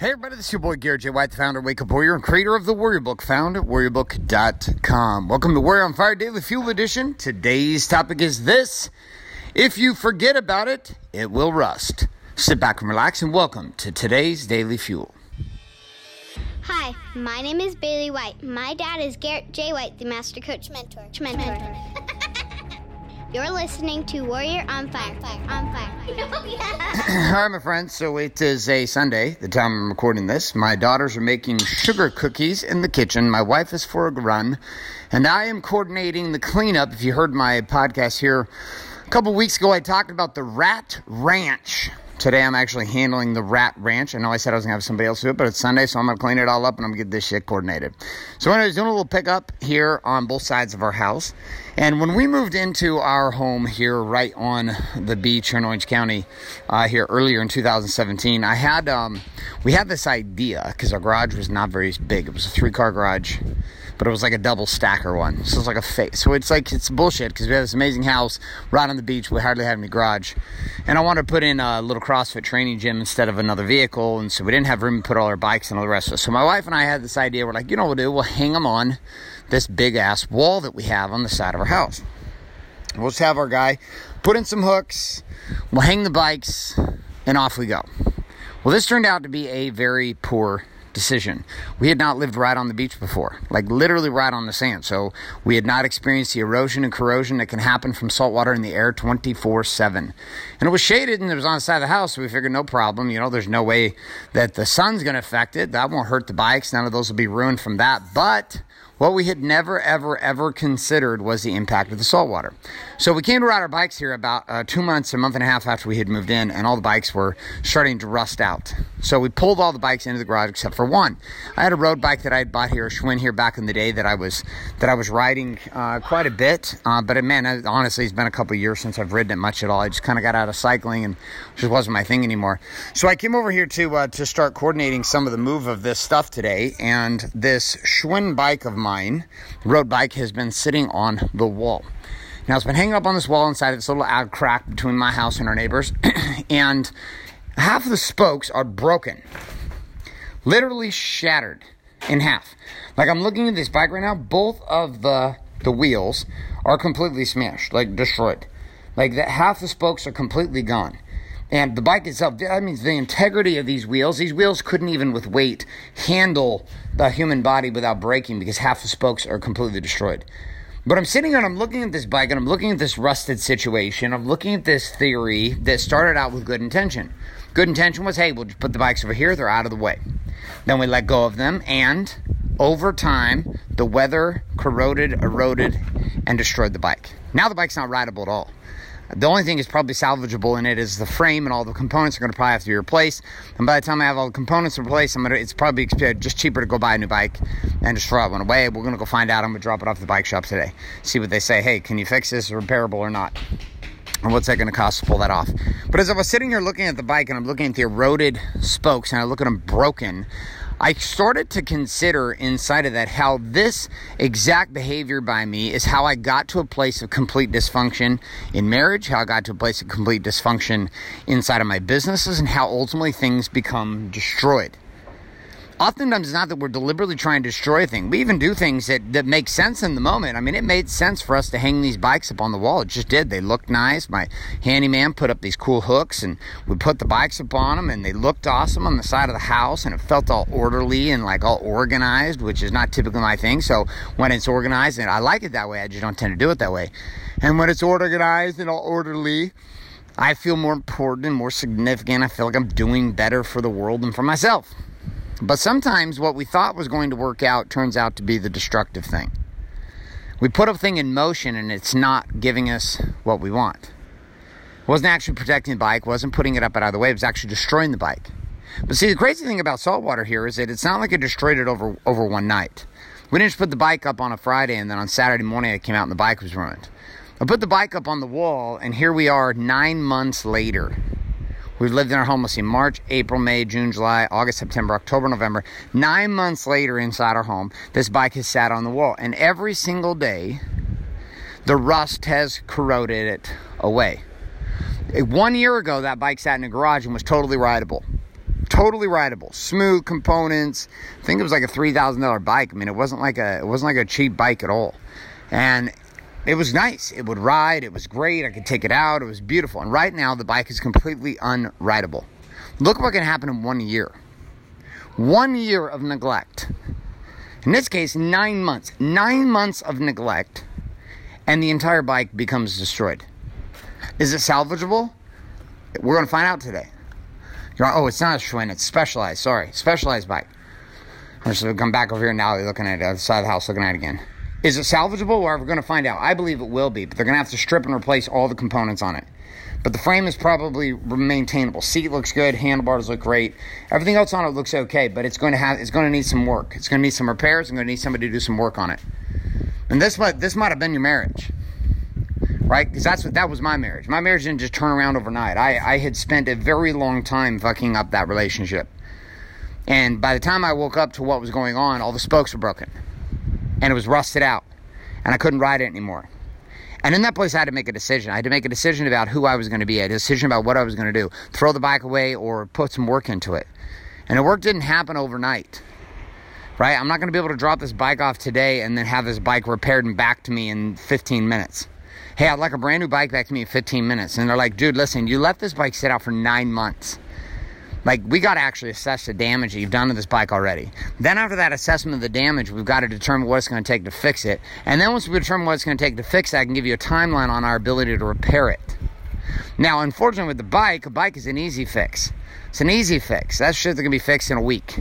Hey everybody, this is your boy Garrett J. White, the founder of Wake Up Warrior and creator of the Warrior Book, found at warriorbook.com. Welcome to Warrior on Fire Daily Fuel Edition. Today's topic is this. If you forget about it, it will rust. Sit back and relax and welcome to today's Daily Fuel. Hi, my name is Bailey White. My dad is Garrett J. White, the Master Coach Mentor. Mentor. You're listening to Warrior on Fire. On Fire. On Fire. Hi, my friends. So it is a Sunday, the time I'm recording this. My daughters are making sugar cookies in the kitchen. My wife is for a run, and I am coordinating the cleanup. If you heard my podcast here a couple weeks ago, I talked about the Rat Ranch. Today I'm actually handling the Rat Ranch. I know I said I was gonna have somebody else do it, but it's Sunday, so I'm gonna clean it all up and I'm gonna get this shit coordinated. So anyways, doing a little pickup here on both sides of our house. And when we moved into our home here right on the beach here in Orange County, uh, here earlier in 2017, I had um, we had this idea because our garage was not very big. It was a three car garage but it was like a double stacker one. So it's like a face. So it's like it's bullshit because we have this amazing house right on the beach. We hardly have any garage, and I wanted to put in a little CrossFit training gym instead of another vehicle, and so we didn't have room to put all our bikes and all the rest of it. So my wife and I had this idea. We're like, you know what we'll do? We'll hang them on this big ass wall that we have on the side of our house. We'll just have our guy put in some hooks. We'll hang the bikes, and off we go. Well, this turned out to be a very poor decision. We had not lived right on the beach before, like literally right on the sand. So we had not experienced the erosion and corrosion that can happen from salt water in the air 24 7. And it was shaded and it was on the side of the house. So we figured no problem. You know, there's no way that the sun's going to affect it. That won't hurt the bikes. None of those will be ruined from that. But what we had never, ever, ever considered was the impact of the salt water. So we came to ride our bikes here about uh, two months, a month and a half after we had moved in, and all the bikes were starting to rust out. So we pulled all the bikes into the garage except for one. I had a road bike that I had bought here, a Schwinn here back in the day that I was that I was riding uh, quite a bit. Uh, but it, man, I, honestly, it's been a couple years since I've ridden it much at all. I just kind of got out of cycling and just wasn't my thing anymore. So I came over here to uh, to start coordinating some of the move of this stuff today, and this Schwinn bike of mine, road bike, has been sitting on the wall. Now it's been hanging up on this wall inside this little ad crack between my house and our neighbors, and half of the spokes are broken, literally shattered in half. Like I'm looking at this bike right now, both of the the wheels are completely smashed, like destroyed. Like that half the spokes are completely gone. And the bike itself, that means the integrity of these wheels, these wheels couldn't even with weight handle the human body without breaking because half the spokes are completely destroyed. But I'm sitting and I'm looking at this bike and I'm looking at this rusted situation. I'm looking at this theory that started out with good intention. Good intention was, hey, we'll just put the bikes over here, they're out of the way. Then we let go of them, and over time, the weather corroded, eroded, and destroyed the bike. Now the bike's not rideable at all. The only thing that's probably salvageable in it is the frame and all the components are going to probably have to be replaced. And by the time I have all the components replaced, I'm gonna, it's probably just cheaper to go buy a new bike and just throw that one away. We're going to go find out. I'm going to drop it off at the bike shop today. See what they say. Hey, can you fix this repairable or not? And what's that going to cost to pull that off? But as I was sitting here looking at the bike and I'm looking at the eroded spokes and I look at them broken, I started to consider inside of that how this exact behavior by me is how I got to a place of complete dysfunction in marriage, how I got to a place of complete dysfunction inside of my businesses, and how ultimately things become destroyed oftentimes it's not that we're deliberately trying to destroy a thing. We even do things that, that make sense in the moment. I mean, it made sense for us to hang these bikes up on the wall. It just did. They looked nice. My handyman put up these cool hooks and we put the bikes up on them and they looked awesome on the side of the house and it felt all orderly and like all organized, which is not typically my thing. So when it's organized and I like it that way, I just don't tend to do it that way. And when it's organized and all orderly, I feel more important and more significant. I feel like I'm doing better for the world and for myself. But sometimes what we thought was going to work out turns out to be the destructive thing. We put a thing in motion and it's not giving us what we want. It wasn't actually protecting the bike, wasn't putting it up out of the way, it was actually destroying the bike. But see, the crazy thing about saltwater here is that it's not like it destroyed it over, over one night. We didn't just put the bike up on a Friday and then on Saturday morning it came out and the bike was ruined. I put the bike up on the wall and here we are nine months later We've lived in our home, let's see, March, April, May, June, July, August, September, October, November. Nine months later inside our home, this bike has sat on the wall. And every single day, the rust has corroded it away. Eh, one year ago, that bike sat in a garage and was totally rideable. totally rideable, smooth components. I think it was like a three thousand dollar bike. I mean, it wasn't like a it wasn't like a cheap bike at all, and it was nice. It would ride. It was great. I could take it out. It was beautiful. And right now, the bike is completely unrideable. Look what can happen in one year. One year of neglect. In this case, nine months. Nine months of neglect, and the entire bike becomes destroyed. Is it salvageable? We're going to find out today. You're oh, it's not a Schwinn, it's specialized. Sorry, specialized bike. I'm just going to come back over here now, looking at other side of the house, looking at it again. Is it salvageable? Well, we're going to find out. I believe it will be, but they're going to have to strip and replace all the components on it. But the frame is probably maintainable. Seat looks good, handlebars look great. Everything else on it looks okay, but it's going to have it's going to need some work. It's going to need some repairs. I'm going to need somebody to do some work on it. And this might this might have been your marriage, right? Because that's what that was my marriage. My marriage didn't just turn around overnight. I I had spent a very long time fucking up that relationship. And by the time I woke up to what was going on, all the spokes were broken and it was rusted out and I couldn't ride it anymore. And in that place, I had to make a decision. I had to make a decision about who I was going to be, a decision about what I was going to do throw the bike away or put some work into it. And the work didn't happen overnight, right? I'm not going to be able to drop this bike off today and then have this bike repaired and back to me in 15 minutes. Hey, I'd like a brand new bike back to me in 15 minutes. And they're like, dude, listen, you left this bike sit out for nine months. Like, we got to actually assess the damage that you've done to this bike already. Then, after that assessment of the damage, we've got to determine what it's going to take to fix it. And then, once we determine what it's going to take to fix it, I can give you a timeline on our ability to repair it. Now, unfortunately, with the bike, a bike is an easy fix. It's an easy fix. That shit that can be fixed in a week,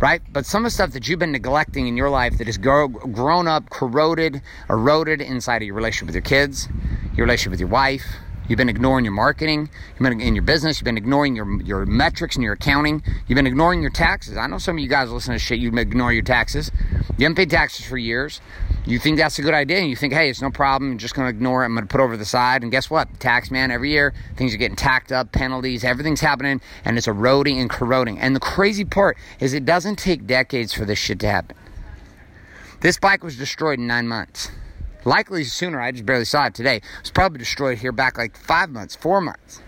right? But some of the stuff that you've been neglecting in your life that has grow, grown up, corroded, eroded inside of your relationship with your kids, your relationship with your wife, You've been ignoring your marketing. You've been in your business. You've been ignoring your your metrics and your accounting. You've been ignoring your taxes. I know some of you guys listen to shit. You ignore your taxes. You haven't paid taxes for years. You think that's a good idea, and you think, hey, it's no problem. I'm just going to ignore it. I'm going to put over the side. And guess what? Tax man, every year things are getting tacked up, penalties, everything's happening, and it's eroding and corroding. And the crazy part is, it doesn't take decades for this shit to happen. This bike was destroyed in nine months. Likely sooner. I just barely saw it today. It's probably destroyed here back like five months, four months.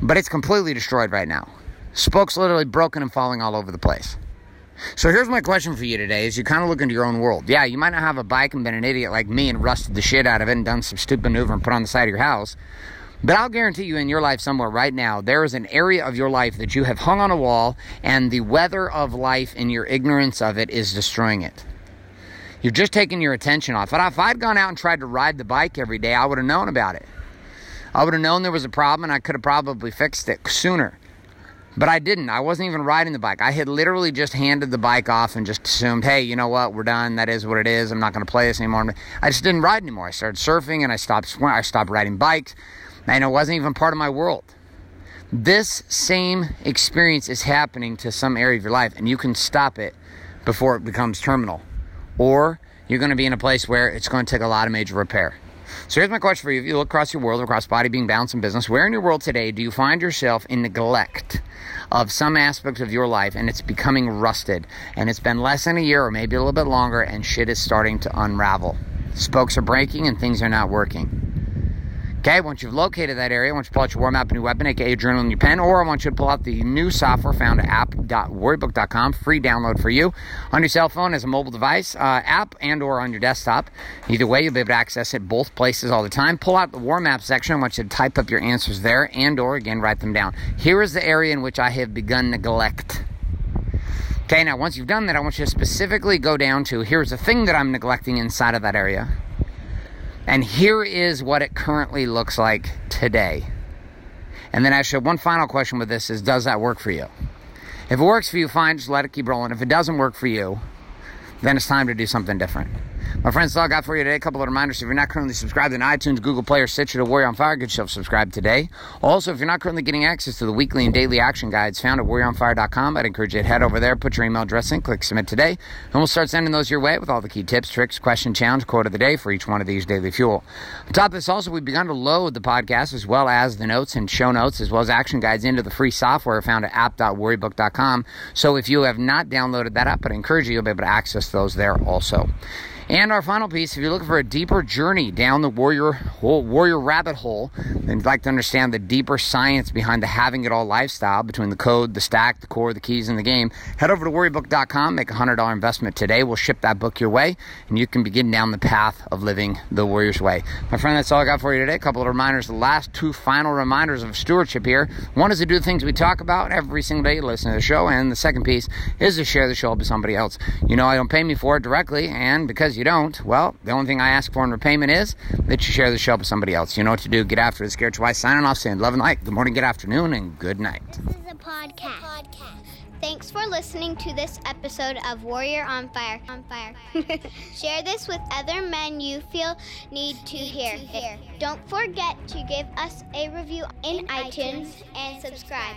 But it's completely destroyed right now. Spokes literally broken and falling all over the place. So here's my question for you today: Is you kind of look into your own world? Yeah, you might not have a bike and been an idiot like me and rusted the shit out of it and done some stupid maneuver and put on the side of your house. But I'll guarantee you in your life somewhere right now, there is an area of your life that you have hung on a wall, and the weather of life and your ignorance of it is destroying it. You're just taking your attention off it. If I'd gone out and tried to ride the bike every day, I would have known about it. I would have known there was a problem and I could have probably fixed it sooner. But I didn't. I wasn't even riding the bike. I had literally just handed the bike off and just assumed, hey, you know what? We're done. That is what it is. I'm not going to play this anymore. I just didn't ride anymore. I started surfing and I stopped I stopped riding bikes. And it wasn't even part of my world. This same experience is happening to some area of your life, and you can stop it before it becomes terminal or you're going to be in a place where it's going to take a lot of major repair. So here's my question for you. If you look across your world, across body, being, balance, and business, where in your world today do you find yourself in neglect of some aspect of your life and it's becoming rusted and it's been less than a year or maybe a little bit longer and shit is starting to unravel? Spokes are breaking and things are not working. Okay, once you've located that area, I want you to pull out your War Map, and new weapon, aka your journal and your pen, or I want you to pull out the new software found at app.warriorbook.com, free download for you on your cell phone as a mobile device, uh, app, and or on your desktop. Either way, you'll be able to access it both places all the time. Pull out the War Map section. I want you to type up your answers there, and or again write them down. Here is the area in which I have begun neglect. Okay, now once you've done that, I want you to specifically go down to here's the thing that I'm neglecting inside of that area and here is what it currently looks like today. And then actually, one final question with this is Does that work for you? If it works for you, fine, just let it keep rolling. If it doesn't work for you, then it's time to do something different. My friends, that's all I got for you today. A couple of reminders. If you're not currently subscribed in iTunes, Google Play, or Stitcher to Warrior on Fire, get yourself subscribed today. Also, if you're not currently getting access to the weekly and daily action guides found at warrioronfire.com, I'd encourage you to head over there, put your email address in, click submit today, and we'll start sending those your way with all the key tips, tricks, question, challenge, quote of the day for each one of these daily fuel. On top of this, also, we've begun to load the podcast as well as the notes and show notes, as well as action guides into the free software found at app.warriorbook.com. So if you have not downloaded that app, I'd encourage you, you'll be able to access those there also. And our final piece, if you're looking for a deeper journey down the warrior warrior rabbit hole, and you'd like to understand the deeper science behind the having it all lifestyle between the code, the stack, the core, the keys, and the game, head over to warriorbook.com, make a $100 investment today. We'll ship that book your way, and you can begin down the path of living the warrior's way. My friend, that's all I got for you today. A couple of reminders, the last two final reminders of stewardship here. One is to do the things we talk about every single day listen to the show, and the second piece is to share the show with somebody else. You know, I don't pay me for it directly, and because you don't, well, the only thing I ask for in repayment is that you share the show with somebody else. You know what to do. Get after it. Garrett White signing off, saying love and light. Good morning, good afternoon, and good night. This is a podcast. podcast. Thanks for listening to this episode of Warrior on Fire. On Fire. Share this with other men you feel need to hear. Don't forget to give us a review in, iTunes and subscribe.